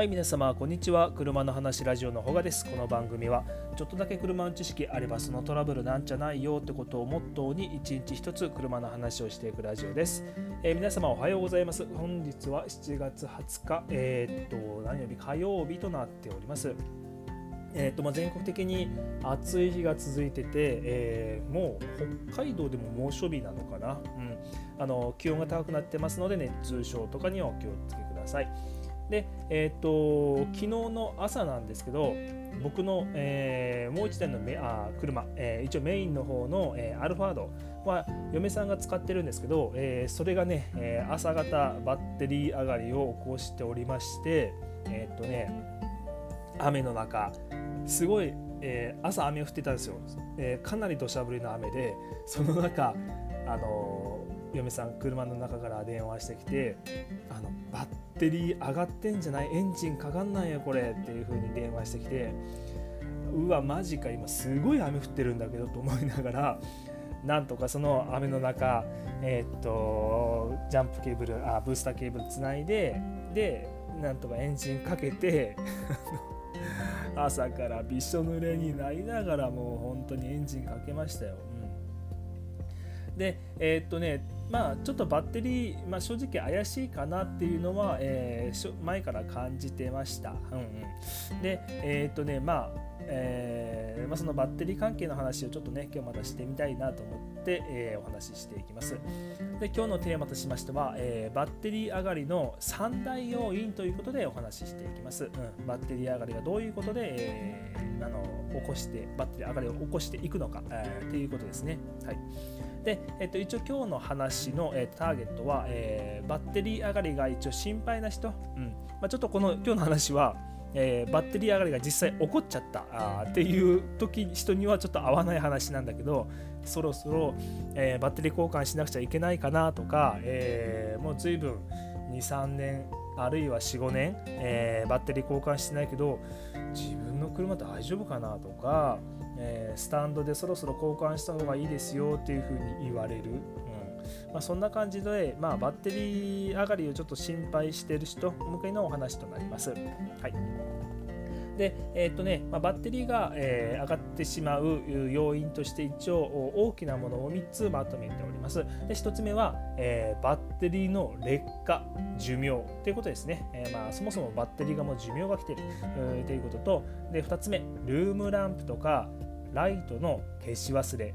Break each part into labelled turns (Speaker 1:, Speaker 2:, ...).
Speaker 1: はい皆様こんにちは。車の話ラジオのほがです。この番組はちょっとだけ車の知識あればそのトラブルなんじゃないよってことをモットーに一日一つ車の話をしていくラジオです、えー、皆様おはようございます。本日は7月20日えー、っと何曜日？火曜日となっております。えーとまあ、全国的に暑い日が続いてて、えー、もう北海道でも猛暑日なのかな、うん、あの気温が高くなってますので熱中症とかにはお気をつけください。で、えーと、昨日の朝なんですけど僕の、えー、もう一台のめあ車、えー、一応メインの方の、えー、アルファードは嫁さんが使ってるんですけど、え、それがね、え、朝方バッテリー上がりを起こしておりましてえっ、とね雨の中すごい、え、朝雨降ってたんですよ、え、かなり土砂降りの雨でその中あの嫁さん車の中から電話してきてあのバッテリー上がってんじゃない？エンジンかかんないよこれ。っていう風に電話してきてうわマジか今すごい雨降ってるんだけどと思いながら なんとかその雨の中えー、っとジャンプケーブルあブースターケーブルつないででなんとかエンジンかけて 朝からびしょ濡れになりながらもう本当にエンジンかけましたよ。うん、でえー、っとねまあちょっとバッテリー、まあ、正直怪しいかなっていうのは、えー、前から感じてました。うんうん、でえー、っとねまあえー、まあ、そのバッテリー関係の話をちょっとね今日またしてみたいなと思って、えー、お話ししていきます。で今日のテーマとしましては、えー、バッテリー上がりの3大要因ということでお話ししていきます、うん、バッテリー上がりがどういうことで、えあの起こしてバッテリー上がりを起こしていくのか、えー、ということですね。はい。で、えっと、一応今日の話の、えー、ターゲットは、えー、バッテリー上がりが一応心配な人、うん。まあ、ちょっとこの今日の話はえー、バッテリー上がりが実際起こっちゃった。あっていう時人にはちょっと合わない話なんだけどそろそろ、えー、バッテリー交換しなくちゃいけないかなとか、えー、もう随分23年あるいは45年、えー、バッテリー交換してないけど自分の車大丈夫かなとか、えスタンドでそろそろ交換した方がいいですよっていうふうに言われる、うん。まあ、そんな感じで、まあ、バッテリー上がりをちょっと心配してる人向けのお話となります。はい。で、えーとねまあ、バッテリーが、えー、上がってしまう要因として一応大きなものを3つまとめております。で1つ目は、えー、バッテリーの劣化、寿命ということですね。えーまあ、そもそもバッテリーがもう寿命が来ているということとで2つ目、ルームランプとかライトの消し忘れ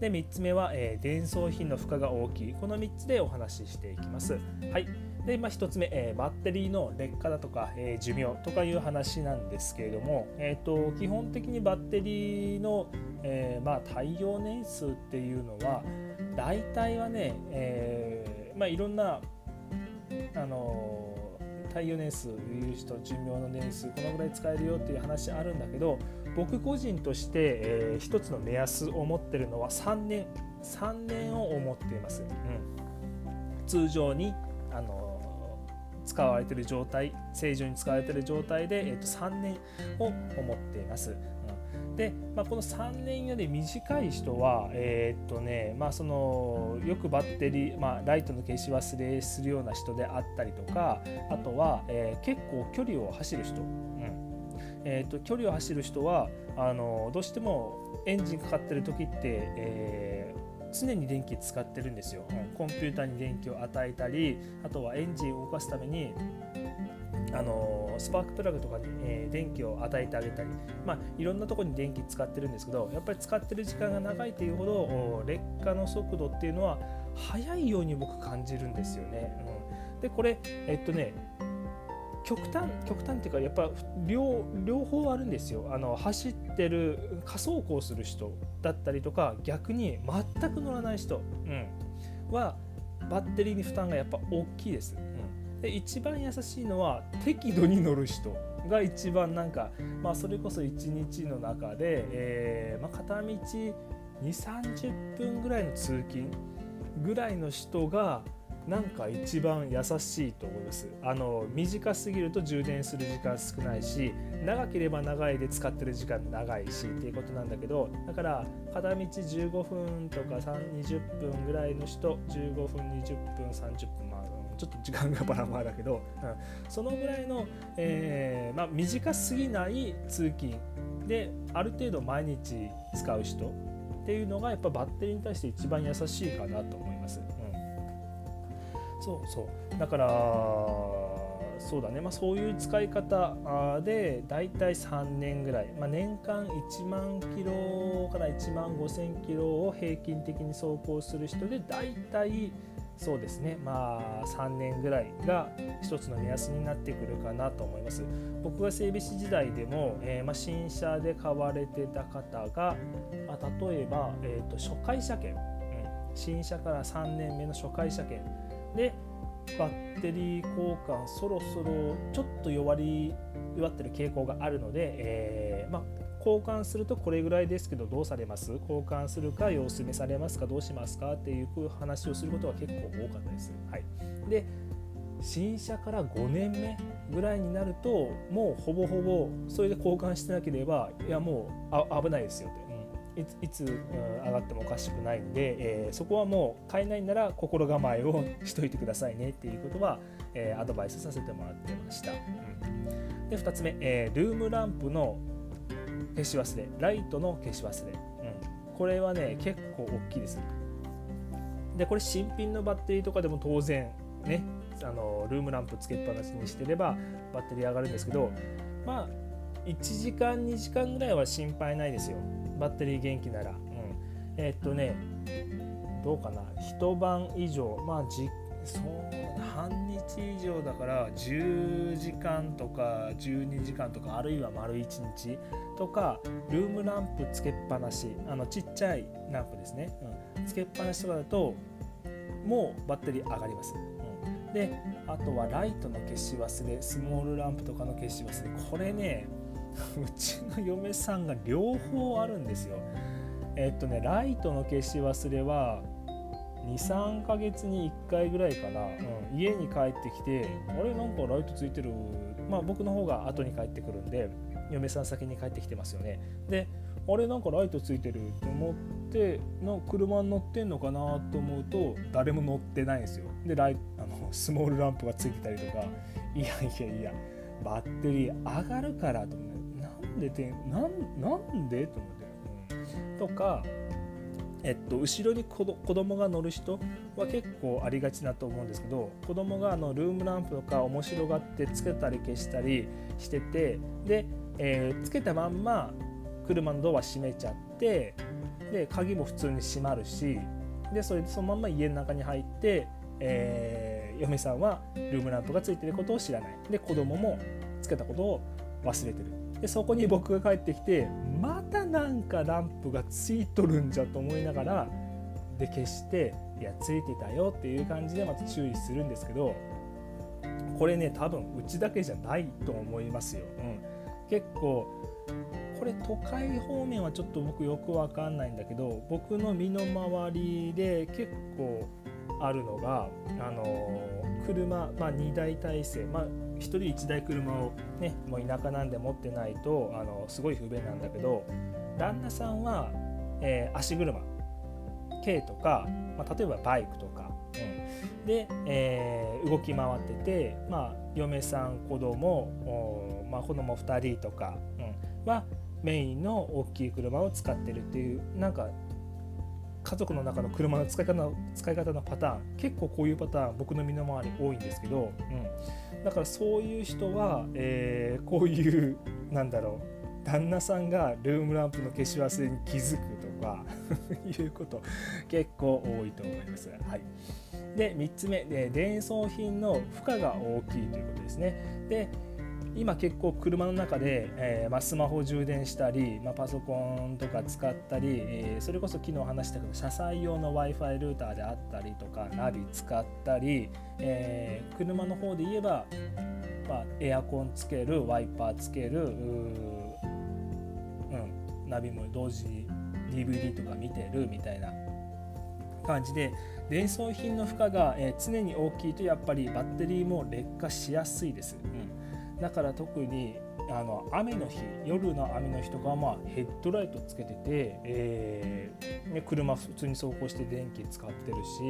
Speaker 1: で3つ目は、えー、伝送品の負荷が大きいこの3つでお話ししていきます。はいでまあ、1つ目、えー、バッテリーの劣化だとか、えー、寿命とかいう話なんですけれども、えーと、基本的にバッテリーの、えーまあ、耐用年数っていうのは大体はね、えーまあ、いろんな、あの耐用年数いう人寿命の年数このぐらい使えるよっていう話あるんだけど僕個人として、えー、一つの目安を持ってるのは3年3年を思っています、うん、通常にあの使われている状態正常に使われている状態で、えー、と3年を思っています、で、まあ、この3年より短い人は、えー、っとねまあ、そのよくバッテリー、まあ、ライトの消し忘れするような人であったりとかあとは、えー、結構距離を走る人、うん。えー、っと距離を走る人はあのどうしてもエンジンかかってる時って、え常に電気使ってるんですよ、コンピューターに電気を与えたりあとはエンジンを動かすためにあのスパークプラグとかに、えー、電気を与えてあげたり、まあ、いろんなところに電気使ってるんですけどやっぱり使ってる時間が長いというほど劣化の速度っていうのは速いように僕感じるんですよね。うん、でこれえっとね極端極端っていうかやっぱ両両方あるんですよ。あの走ってる仮走行する人だったりとか逆に全く乗らない人、うん、はバッテリーに負担がやっぱ大きいです。うん。で一番優しいのは適度に乗る人が一番なんか、まあ、それこそ1日の中で、えーまあ、片道2 3 0分ぐらいの通勤ぐらいの人がなんか一番優しいと思います。あの短すぎると充電する時間少ないし長ければ長いで使ってる時間長いしっていうことなんだけどだから片道15分とか20分ぐらいの人15分20分30分まあちょっと時間がバラバラだけど、うん、そのぐらいの、えーまあ、短すぎない通勤。である程度毎日使う人っていうのがやっぱバッテリーに対して一番優しいかなと思います。そうそう。だからそうだね、まあ、そういう使い方でだいたい3年ぐらい、まあ、年間1万キロから1万5000キロを平均的に走行する人でだいたいそうですね。まあ3年ぐらいが一つの目安になってくるかなと思います。僕が整備士時代でも、えー、まあ、新車で買われてた方が、まあ、例えば、えーと、初回車検、うん、新車から3年目の初回車検。でバッテリー交換そろそろちょっと弱り弱ってる傾向があるので、えー、まあ、交換するとこれぐらいですけどどうされます？交換するか様子見されますか？どうしますか？っていう話をすることが結構多かったです。はい、で新車から5年目ぐらいになるともうほぼほぼそれで交換してなければいやもうあ危ないですよっていついつ、上がってもおかしくないんで、えー、そこはもう買えないなら心構えをしといてくださいねっていうことは、えー、アドバイスさせてもらってました。うん、で2つ目、えー、ルームランプの消し忘れライトの消し忘れ、うん、これはね結構大きいです。でこれ新品のバッテリーとかでも当然ねあのルームランプつけっぱなしにしてればバッテリー上がるんですけどまあ1時間2時間ぐらいは心配ないですよバッテリー元気なら、うん、えー、っとねどうかな。一晩以上。まあじそう半日以上だから10時間とか12時間とかあるいは丸1日とかルームランプつけっぱなし。あのちっちゃいランプですね、うん、つけっぱなしとかだともうバッテリー上がります、うん、であとはライトの消し忘れスモールランプとかの消し忘れ。これねうちの嫁さんが両方あるんですよ。えっとねライトの消し忘れは23ヶ月に1回ぐらいかな、うん、家に帰ってきてあれなんかライトついてる。まあ僕の方が後に帰ってくるんで嫁さん先に帰ってきてますよね。であれなんかライトついてると思っての車に乗ってんのかなと思うと誰も乗ってないんですよ。でライあのスモールランプがついてたりとか。いやいやいや。バッテリー上がるからと思ってんでてなんなんでと思って、うん、とかえっと、後ろに子供が乗る人は結構ありがちだと思うんですけど子供があのルームランプとか面白がってつけたり消したりしててで、えー、つけたまんま車のドア閉めちゃってで鍵も普通に閉まるしでそれでそのまんま家の中に入って、えー、嫁さんはルームランプがついてることを知らない。で子供もつけたことを忘れてる。でそこに僕が帰ってきてまたなんかランプがついとるんじゃと思いながらで消していやついてたよっていう感じでまた注意するんですけどこれね多分うちだけじゃないと思いますよ。うん、結構これ都会方面はちょっと僕よくわかんないんだけど僕の身の回りで結構あるのがあの車、まあ、2台体制、まあ、1人1台車を、ね、もう田舎なんで持ってないとあのすごい不便なんだけど旦那さんは、えー、足車軽とか、まあ、例えばバイクとか、うん、で、えー、動き回ってて、まあ、嫁さん子供おまあ、子供2人とか、うん、はメインの大きい車を使ってるっていうなんか家族の中の車の使い方の使い方のパターン結構こういうパターン僕の身の回り多いんですけど、うん、だからそういう人は、えー、こういうなんだろう旦那さんがルームランプの消し忘れに気づくとか いうこと結構多いと思います。はいで3つ目で伝送品の負荷が大きいということですね。で今結構車の中で、えーまあ、スマホ充電したり、まあ、パソコンとか使ったり、えー、それこそ昨日話したけど車載用の w i f i ルーターであったりとかナビ使ったり、えー、車の方で言えば、まあ、エアコンつけるワイパーつけるうん、ナビも同時に DVD とか見てるみたいな感じで伝送品の負荷が、え常に大きいとやっぱりバッテリーも劣化しやすいです、うん、だから特にあの雨の日夜の雨の日とかは、まあ、ヘッドライトつけてて、えーね、車普通に走行して電気使ってるし、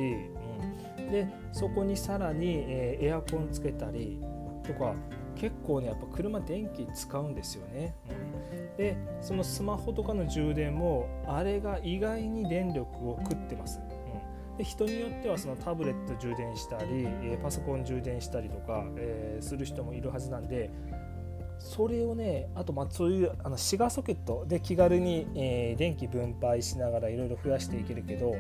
Speaker 1: うん、でそこにさらに、えー、エアコンつけたりとか結構ねやっぱ車電気使うんですよね。うん、でそのスマホとかの充電もあれが意外に電力を食ってます。で人によってはそのタブレット充電したり、えパソコン充電したりとか、えー、する人もいるはずなんでそれをねあとまあそういうあのシガーソケットで気軽に、えー、電気分配しながらいろいろ増やしていけるけど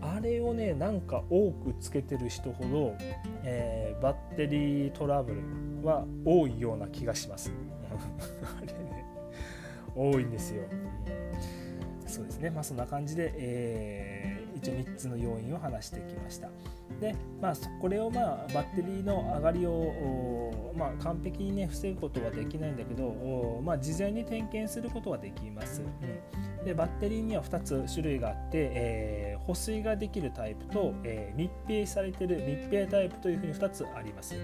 Speaker 1: あれをねなんか多くつけてる人ほど、えー、バッテリートラブルは多いような気がします。あれね多いんですよ。そうですね。まあそんな感じで、えー、一応3つの要因を話してきましたで、まあ、これを、まあ、バッテリーの上がりを、まあ、完璧に、ね、防ぐことはできないんだけど、まあ、事前に点検することはできます。うん、でバッテリーには2つ種類があって、えー、保水ができるタイプと、えー、密閉されてる密閉タイプというふうに2つあります。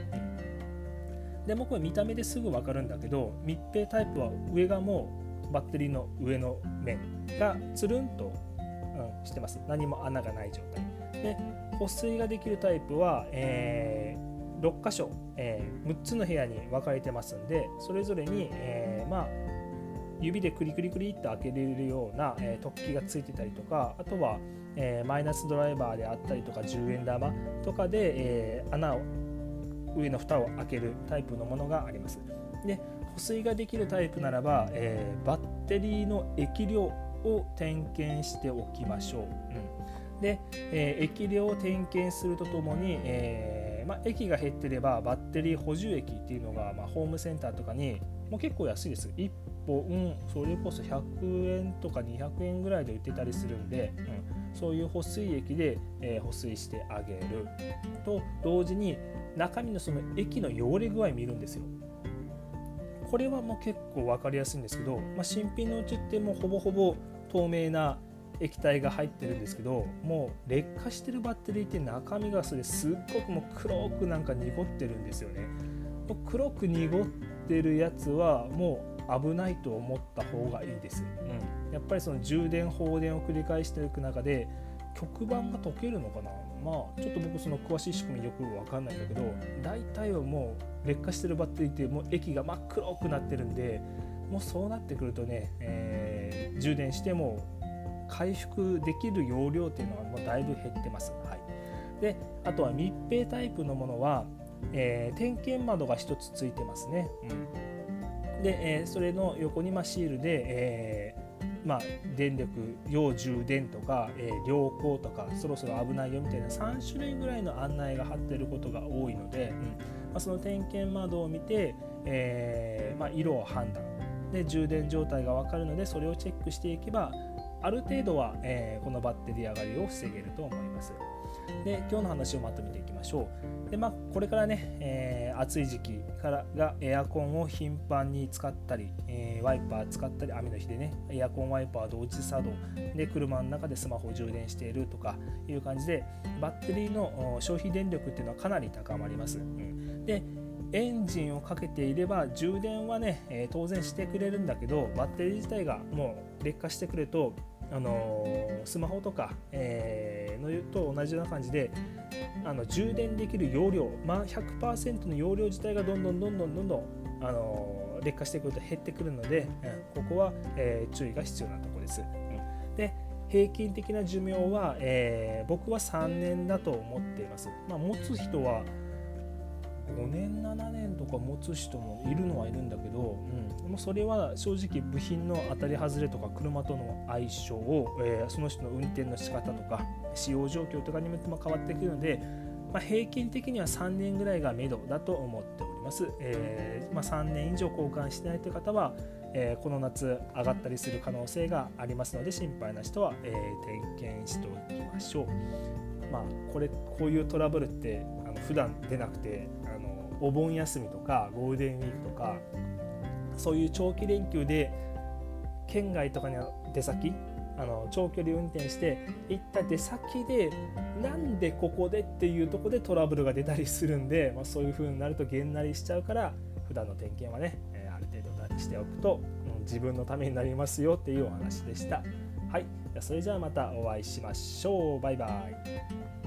Speaker 1: でもこれ見た目ですぐ分かるんだけど密閉タイプは上がもうバッテリーの上の面がつるんと、うん、してます。何も穴がない状態。で保水ができるタイプは、えー、6箇所、えー、6つの部屋に分かれてますんでそれぞれに、えー、まあ指でクリクリクリっと開けれるような、えー、突起がついてたりとかあとは、えー、マイナスドライバーであったりとか10円玉とかで、えー、穴を上の蓋を開けるタイプのものがあります。で保水ができるタイプならば、え、バッテリーの液量を点検しておきましょう。うんで、えー、液量を点検するとともに、えーまあ、液が減ってればバッテリー補充液っていうのが、ま、ホームセンターとかにもう結構安いです。1本、それこそ100円とか200円ぐらいで売ってたりするんで、うん、そういう保水液で、えー、保水してあげると同時に中身のその液の汚れ具合見るんですよ。これはもう結構分かりやすいんですけど、まあ、新品のうちってもうほぼほぼ透明な液体が入ってるんですけどもう劣化してるバッテリーって中身がそれすっごくもう黒くなんか濁ってるんですよね。黒く濁ってるやつはもう危ないと思った方がいいです、うん、やっぱりその充電放電を繰り返していく中で極板が溶けるのかな？まあちょっと僕その詳しい仕組みよく分かんないんだけど大体はもう劣化してるバッテリーってもう液が真っ黒くなってるんでもうそうなってくるとね、えー、充電しても回復できる容量っていうのはもうだいぶ減ってます。はい、であとは密閉タイプのものは、えー、点検窓が1つついてますね。うん、で、えー、それの横にまシールで、えー、まあ、電力要充電とか、えー、良好とかそろそろ危ないよみたいな3種類ぐらいの案内が貼ってることが多いので、うん。まあ、その点検窓を見て、えーまあ、色を判断。で充電状態が分かるのでそれをチェックしていけばある程度は、えー、このバッテリー上がりを防げると思います。で今日の話をまとめていきましょう。でまあ、これからね、えー、暑い時期からがエアコンを頻繁に使ったり、えー、ワイパー使ったり雨の日でねエアコンワイパー同時作動で車の中でスマホを充電しているとかいう感じでバッテリーの消費電力っていうのはかなり高まります。うん、でエンジンをかけていれば充電はね、え、当然してくれるんだけどバッテリー自体がもう劣化してくるとあの、スマホとか、えー、のと同じような感じであの充電できる容量、まあ、100%の容量自体がどんどんどんどんどんどん、あの、劣化してくると減ってくるので、うん、ここは、えー、注意が必要なところです。で平均的な寿命は、えー、僕は3年だと思っています。まあ、持つ人は5年7年とか持つ人もいるのはいるんだけど、うん、もそれは正直部品の当たり外れとか車との相性を、えー、その人の運転の仕方とか使用状況とかによっても変わってくるので、まあ、平均的には3年ぐらいが目処だと思っております、えー、まあ、3年以上交換してないという方は、えー、この夏上がったりする可能性がありますので心配な人は、え点検しておきましょう。まあこれこういうトラブルってあの普段出なくてあのお盆休みとかゴールデンウィークとかそういう長期連休で県外とかに出先あの長距離運転して行った出先でなんでここでっていうとこでトラブルが出たりするんで、まあ、そういう風になるとげんなりしちゃうから普段の点検はね、え、ある程度しておくと、うん、自分のためになりますよっていうお話でした。はい、それじゃあまたお会いしましょう。バイバイ。